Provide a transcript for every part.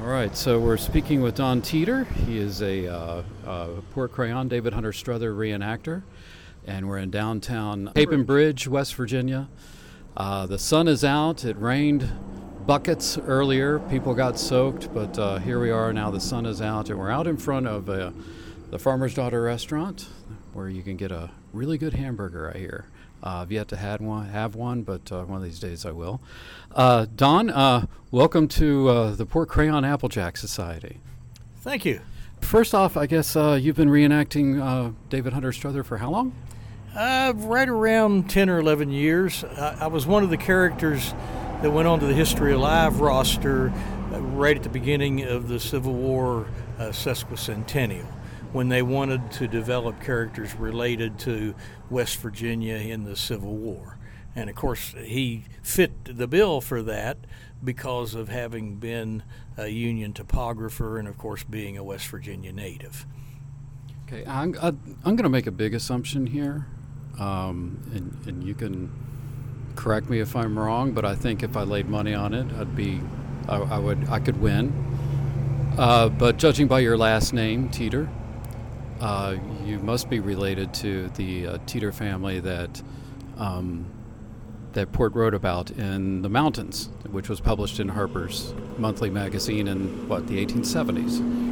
All right, so we're speaking with Don Teter. He is a uh, uh, Porte Crayon David Hunter Strother reenactor, and we're in downtown Capon Bridge, West Virginia. Uh, the sun is out. It rained buckets earlier. People got soaked, but uh, here we are now. The sun is out, and we're out in front of uh, the Farmer's Daughter restaurant, where you can get a really good hamburger. I hear. Uh, I've yet to had one, have one, but uh, one of these days I will. Uh, Don, uh, welcome to uh, the Porte Crayon Applejack Society. Thank you. First off, I guess uh, you've been reenacting David Hunter Strother for how long? right around 10 or 11 years. I, I, was one of the characters that went on to the History Alive roster right at the beginning of the Civil War sesquicentennial when they wanted to develop characters related to West Virginia in the Civil War. And of course, he fit the bill for that because of having been a Union topographer and, of course, being a West Virginia native. Okay, I'm, I'm going to make a big assumption here, um, and, and you can correct me if I'm wrong, but I think if I laid money on it, I'd be, I, I would, I could win. Uh, but judging by your last name, Teter, uh, you must be related to the uh, Teter family that um, that Porte wrote about in the mountains, which was published in Harper's Monthly magazine in what the 1870s.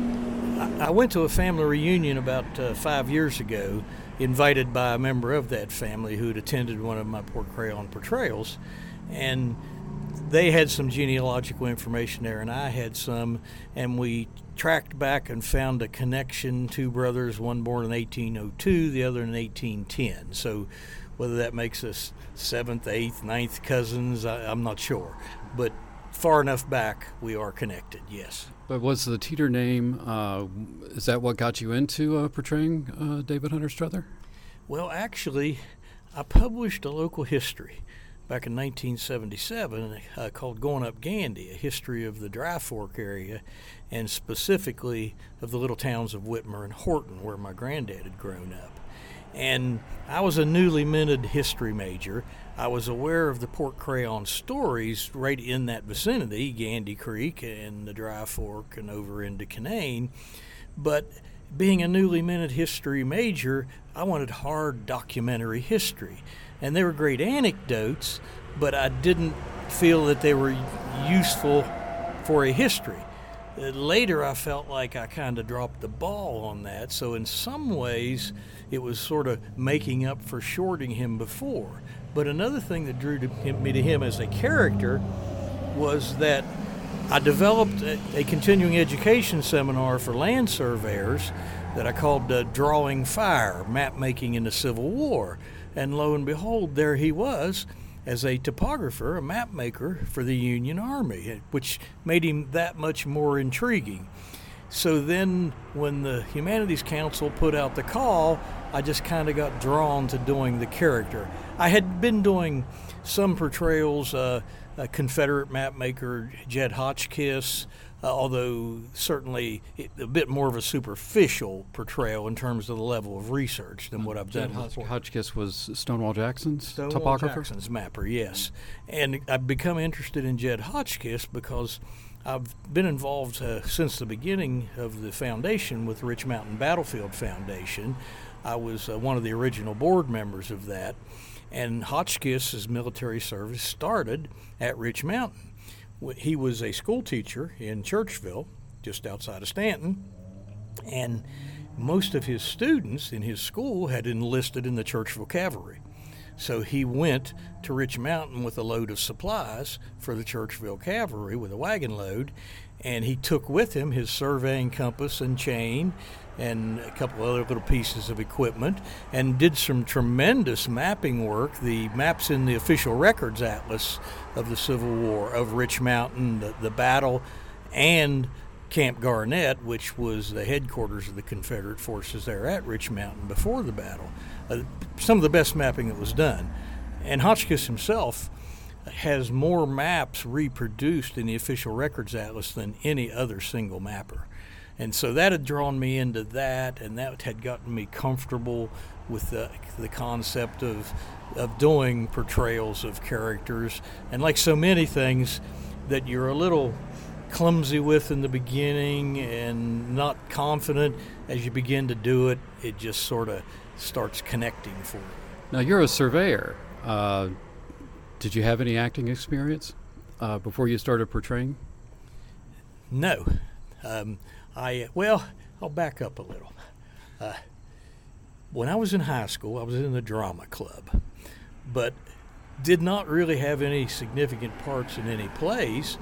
I went to a family reunion about uh, five years ago, invited by a member of that family who'd attended one of my Porte Crayon portrayals, and they had some genealogical information there, and I had some, and we tracked back and found a connection. Two brothers, one born in 1802, the other in 1810. So, whether that makes us seventh, eighth, ninth cousins, I, am not sure. But far enough back, we are connected. Yes. But was the Teter name? Uh, is that what got you into uh, portraying uh, David Hunter Strother? Well, actually, I published a local history back in 1977 uh, called Going Up Gandy, a history of the Dry Fork area, and specifically of the little towns of Whitmer and Horton, where my granddad had grown up. And I was a newly minted history major. I was aware of the Porte Crayon stories right in that vicinity, Gandy Creek and the Dry Fork and over into Canaan. But being a newly minted history major, I wanted hard documentary history and they were great anecdotes, but I didn't feel that they were useful for a history. Uh, later, I felt like I kind of dropped the ball on that, so in some ways, it was sort of making up for shorting him before. But another thing that drew to me to him as a character was that I developed a, a, continuing education seminar for land surveyors that I called uh, Drawing Fire Map Making in the Civil War. And lo and behold, there he was as a topographer, a map maker for the Union Army, which made him that much more intriguing. So then, when the Humanities Council put out the call, I just kind of got drawn to doing the character. I had been doing some portrayals, uh, Confederate mapmaker Jed Hotchkiss, uh, although certainly a bit more of a superficial portrayal in terms of the level of research than what I've done Hotch- before. Hotchkiss was Stonewall Jackson's Stonewall topographer? Jackson's mapper, yes. And I've become interested in Jed Hotchkiss because I've been involved uh, since the beginning of the foundation with the Rich Mountain Battlefield Foundation. I was uh, one of the original board members of that. And Hotchkiss's military service started at Rich Mountain he was a school teacher in Churchville, just outside of Staunton, and most of his students in his school had enlisted in the Churchville Cavalry. So he went to Rich Mountain with a load of supplies for the Churchville Cavalry with a wagon load, and he took with him his surveying compass and chain and a couple other little pieces of equipment and did some tremendous mapping work. The maps in the official records atlas of the Civil War of Rich Mountain, the, the battle, and Camp Garnett, which was the headquarters of the Confederate forces there at Rich Mountain before the battle. Uh, some of the best mapping that was done. And Hotchkiss himself has more maps reproduced in the official records atlas than any other single mapper. And so that had drawn me into that, and that had gotten me comfortable with the, the concept of, of doing portrayals of characters. And like so many things, that you're a little clumsy with in the beginning and not confident. As you begin to do it, it just sort of starts connecting for you. Now, you're a surveyor. Uh, did you have any acting experience uh, before you started portraying? No. Um, I, well, I'll back up a little. Uh, when I was in high school, I was in the drama club, but did not really have any significant parts in any plays.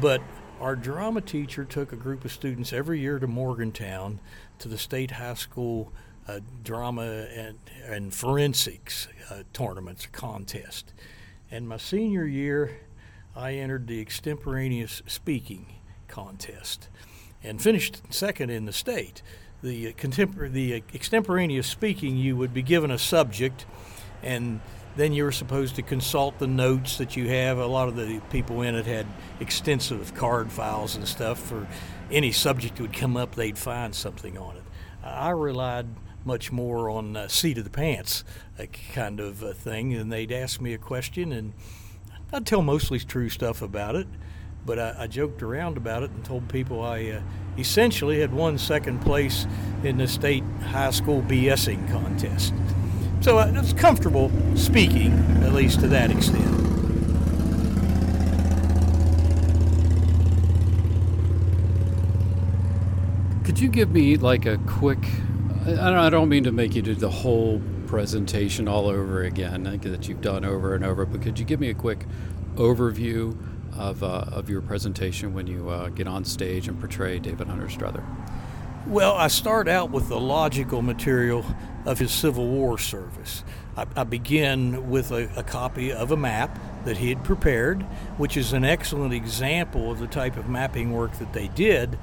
But our drama teacher took a group of students every year to Morgantown to the state high school uh, drama and, and forensics uh, tournaments contest. And my senior year, I entered the extemporaneous speaking contest and finished second in the state. The, contempor- the extemporaneous speaking, you would be given a subject, and then you were supposed to consult the notes that you have. A lot of the people in it had extensive card files and stuff. For any subject that would come up, they'd find something on it. I relied much more on uh, seat of the pants uh, kind of thing, and they'd ask me a question, and I'd tell mostly true stuff about it but I, I, joked around about it and told people I uh, essentially had won second place in the state high school BSing contest. So I was comfortable speaking, at least to that extent. Could you give me like a quick? I don't, mean to make you do the whole presentation all over again that you've done over and over, but could you give me a quick overview of, uh, of your presentation when you uh, get on stage and portray David Hunter Strother? Well, I start out with the logical material of his Civil War service. I, I begin with a, a, copy of a map that he had prepared, which is an excellent example of the type of mapping work that they did.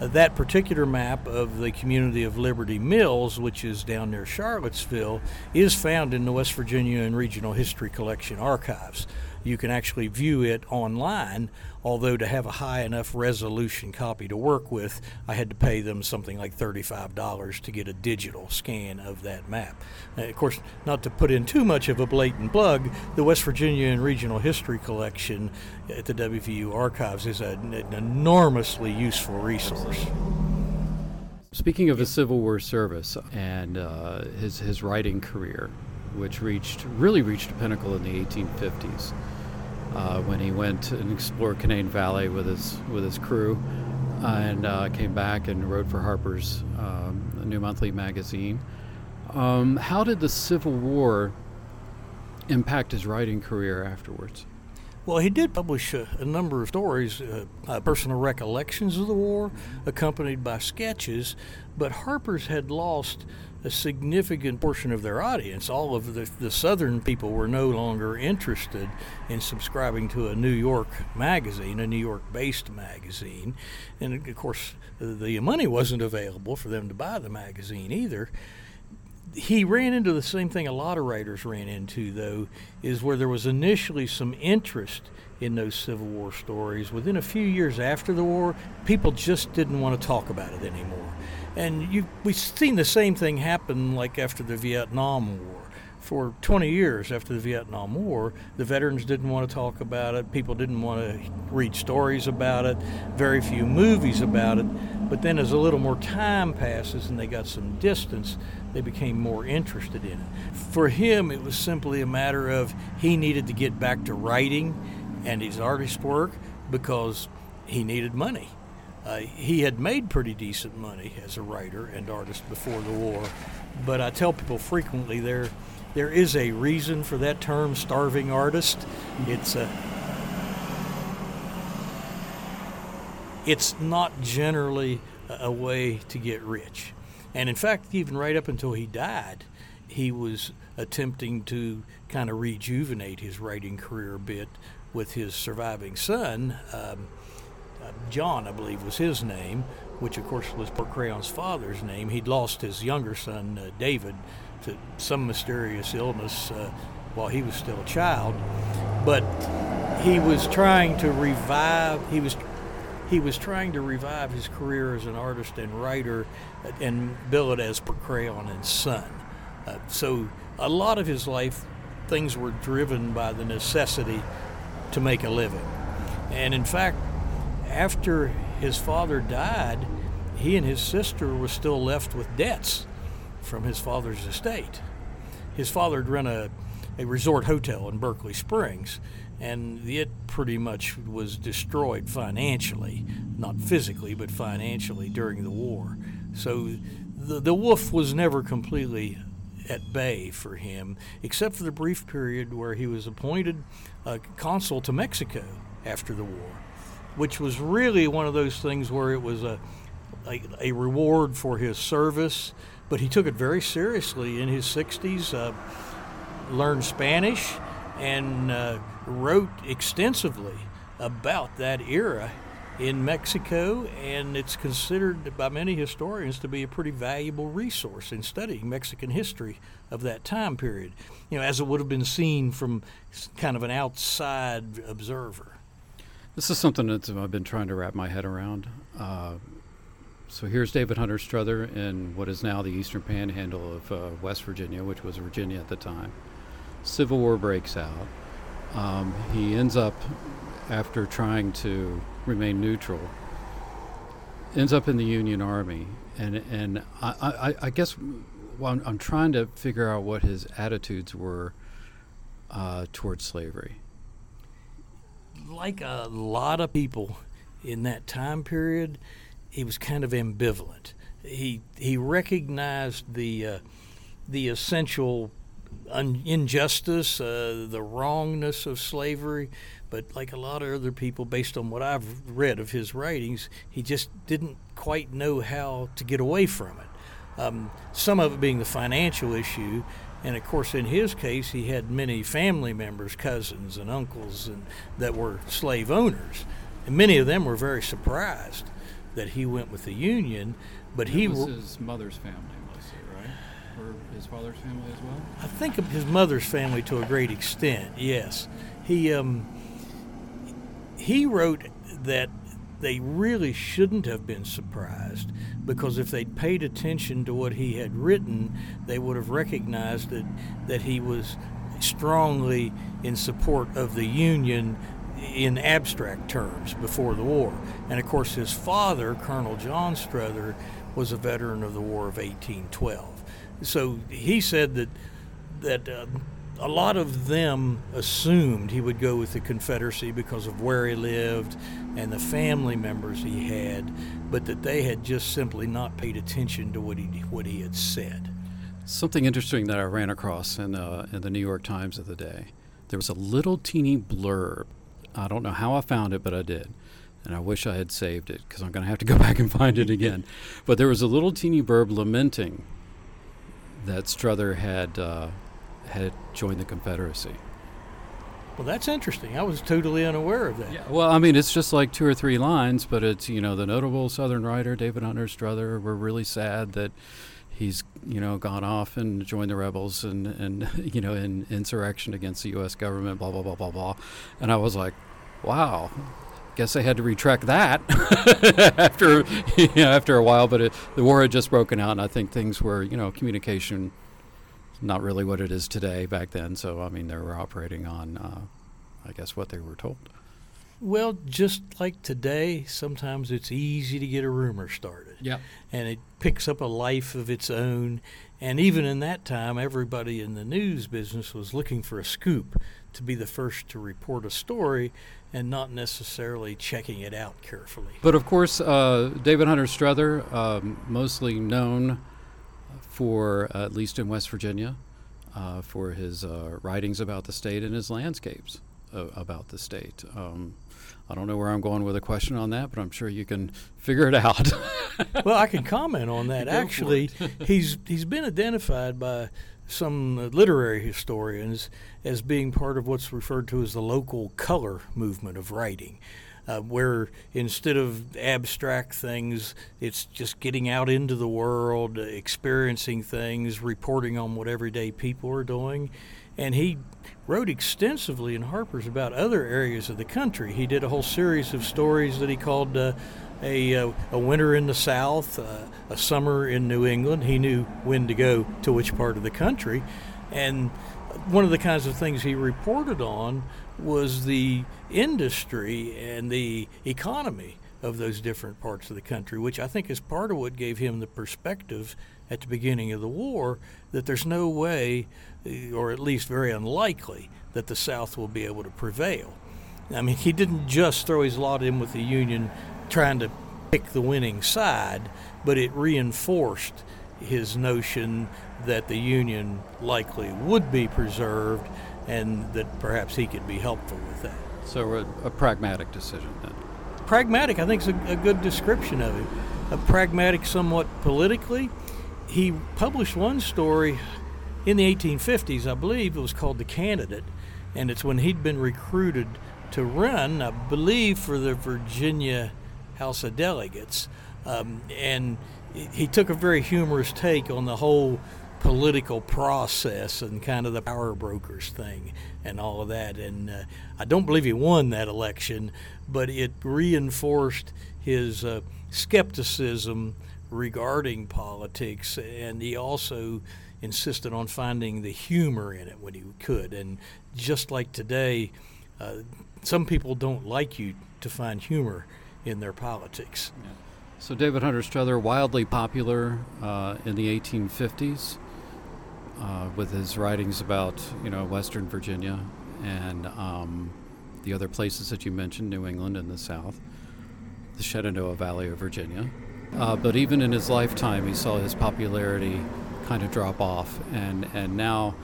Uh, that particular map of the community of Liberty Mills, which is down near Charlottesville, is found in the West Virginia and Regional History Collection archives you can actually view it online. Although to have a high enough resolution copy to work with, I had to pay them something like $35 to get a digital scan of that map. Uh, of course, not to put in too much of a blatant plug, the West Virginia and Regional History Collection at the WVU Archives is a, an enormously useful resource. Speaking of his Civil War service and uh, his his writing career, which reached really reached a pinnacle in the 1850s uh, when he went and explored Canaan Valley with his with his crew, and uh, came back and wrote for Harper's um, New Monthly magazine. Um, how did the Civil War impact his writing career afterwards? Well, he did publish a, a number of stories, uh, uh, personal recollections of the war, accompanied by sketches, but Harper's had lost a significant portion of their audience. All of the, the Southern people were no longer interested in subscribing to a New York magazine, a New York based magazine. And of course, the money wasn't available for them to buy the magazine either. He ran into the same thing a lot of writers ran into, though, is where there was initially some interest in those Civil War stories. Within a few years after the war, people just didn't want to talk about it anymore. And you, we've seen the same thing happen like after the Vietnam War. For 20 years after the Vietnam War, the veterans didn't want to talk about it. People didn't want to read stories about it. Very few movies about it. But then, as a little more time passes and they got some distance, they became more interested in it. For him, it was simply a matter of he needed to get back to writing and his artist work because he needed money. Uh, he had made pretty decent money as a writer and artist before the war, but I tell people frequently there there is a reason for that term, starving artist. It's a it's not generally a way to get rich, and in fact, even right up until he died, he was attempting to kind of rejuvenate his writing career a bit with his surviving son. Um, John, I believe, was his name, which of course was Porte Crayon's father's name. He'd lost his younger son, uh, David, to some mysterious illness uh, while he was still a child. But he was trying to revive. He was he was trying to revive his career as an artist and writer, and bill it as Crayon and Son. Uh, so a lot of his life, things were driven by the necessity to make a living. And in fact, after his father died, he and his sister were still left with debts from his father's estate. His father had run a, a resort hotel in Berkeley Springs, and it pretty much was destroyed financially, not physically, but financially during the war. So the, the wolf was never completely at bay for him, except for the brief period where he was appointed uh, consul to Mexico after the war, which was really one of those things where it was a, a, a reward for his service, but he took it very seriously in his 60s, uh, learned Spanish, and uh, wrote extensively about that era in Mexico, and it's considered by many historians to be a pretty valuable resource in studying Mexican history of that time period, you know, as it would have been seen from kind of an outside observer. This is something that I've been trying to wrap my head around. Uh, so here's David Hunter Strother in what is now the eastern panhandle of uh, West Virginia, which was Virginia at the time. Civil War breaks out. Um, he ends up, after trying to remain neutral, ends up in the Union Army, and and I, I, I guess well, I'm, I'm, trying to figure out what his attitudes were uh, towards slavery. Like a lot of people in that time period, he was kind of ambivalent. He he recognized the uh, the essential un- injustice, uh, the wrongness of slavery. But like a lot of other people, based on what I've read of his writings, he just didn't quite know how to get away from it. Um, some of it being the financial issue, and of course, in his case, he had many family members, cousins, and uncles, and that were slave owners, and many of them were very surprised that he went with the Union. But he was his mother's family his father's family as well? I think of his mother's family to a great extent. Yes, he um, he wrote that they really shouldn't have been surprised because if they'd paid attention to what he had written, they would have recognized that that he was strongly in support of the Union in abstract terms before the war. And of course, his father, Colonel John Strother, was a veteran of the War of 1812 so he said that that uh, a lot of them assumed he would go with the Confederacy because of where he lived and the family members he had, but that they had just simply not paid attention to what he what he had said. Something interesting that I ran across in uh, in the New York Times of the day. There was a little teeny blurb. I don't know how I found it, but I did. And I wish I had saved it because I'm going to have to go back and find it again. but there was a little teeny blurb lamenting that Strother had uh, had joined the Confederacy. Well, that's interesting. I was totally unaware of that. Yeah. Well, I mean, it's just like two or three lines, but it's you know the notable Southern writer David Hunter Strother. We're really sad that he's you know gone off and joined the rebels and and you know in insurrection against the U.S. government. Blah blah blah blah blah. And I was like, wow, guess they had to retract that after you know, after a while. But it, the war had just broken out, and I think things were you know communication not really what it is today back then. So I mean, they were operating on uh, I guess what they were told. Well, just like today, sometimes it's easy to get a rumor started. Yeah. And it picks up a life of its own. And even in that time, everybody in the news business was looking for a scoop to be the first to report a story and not necessarily checking it out carefully. But of course, uh, David Hunter Strother, um, mostly known for, uh, at least in West Virginia, uh, for his uh, writings about the state and his landscapes uh, about the state. Um, I don't know where I'm going with a question on that, but I'm sure you can figure it out. well, I can comment on that. Actually, he's he's been identified by some literary historians as being part of what's referred to as the local color movement of writing. Uh, where instead of abstract things, it's just getting out into the world, experiencing things, reporting on what everyday people are doing. And he wrote extensively in Harper's about other areas of the country. He did a whole series of stories that he called uh, a, uh, a winter in the South, uh, a summer in New England. He knew when to go to which part of the country. And one of the kinds of things he reported on was the industry and the economy of those different parts of the country, which I think is part of what gave him the perspective at the beginning of the war that there's no way, uh, or at least very unlikely, that the South will be able to prevail. I mean, he didn't just throw his lot in with the Union trying to pick the winning side, but it reinforced his notion that the Union likely would be preserved and that perhaps he could be helpful with that. So, a, a pragmatic decision then? Pragmatic, I think, is a, a good description of it. A pragmatic, somewhat politically. He published one story in the 1850s, I believe it was called The Candidate, and it's when he'd been recruited to run, I believe, for the Virginia House of Delegates. Um, and he took a very humorous take on the whole political process and kind of the power brokers thing and all of that. And uh, I don't believe he won that election, but it reinforced his uh, skepticism regarding politics. And he also insisted on finding the humor in it when he could. And just like today, uh, some people don't like you to find humor in their politics. Yeah. So David Hunter Strother, wildly popular uh, in the 1850s uh, with his writings about you know Western Virginia and um, the other places that you mentioned, New England and the South, the Shenandoah Valley of Virginia. Uh, but even in his lifetime, he saw his popularity kind of drop off, and and now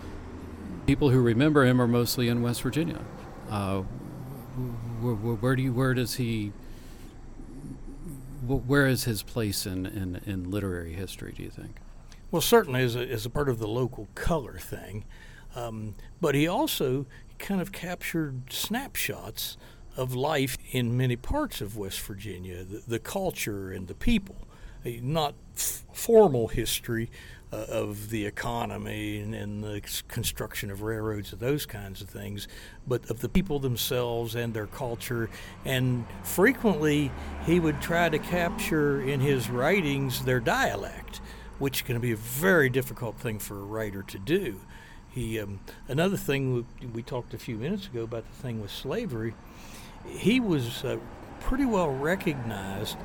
people who remember him are mostly in West Virginia. Uh, where, where, do you, where does he where is his place in, in, in literary history, do you think? Well, certainly as a, as a part of the local color thing. Um, but he also kind of captured snapshots of life in many parts of West Virginia, the, the culture and the people. Not f- formal history, uh, of the economy and, and, the construction of railroads and those kinds of things, but of the people themselves and their culture. And frequently, he would try to capture in his writings their dialect, which can be a very difficult thing for a writer to do. He um, another thing we, we, talked a few minutes ago about the thing with slavery. He was uh, pretty well recognized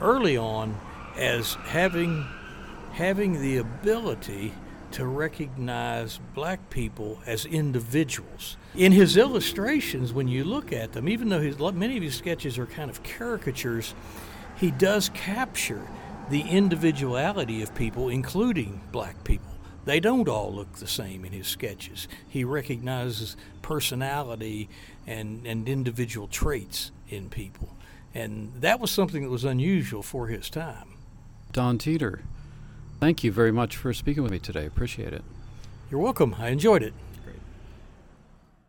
early on as having having the ability to recognize black people as individuals. In his illustrations, when you look at them, even though his, many of his sketches are kind of caricatures, he does capture the individuality of people, including black people. They don't all look the same in his sketches. He recognizes personality and, and individual traits in people. And that was something that was unusual for his time. Don Teter, Thank you very much for speaking with me today. Appreciate it. You're welcome. I enjoyed it.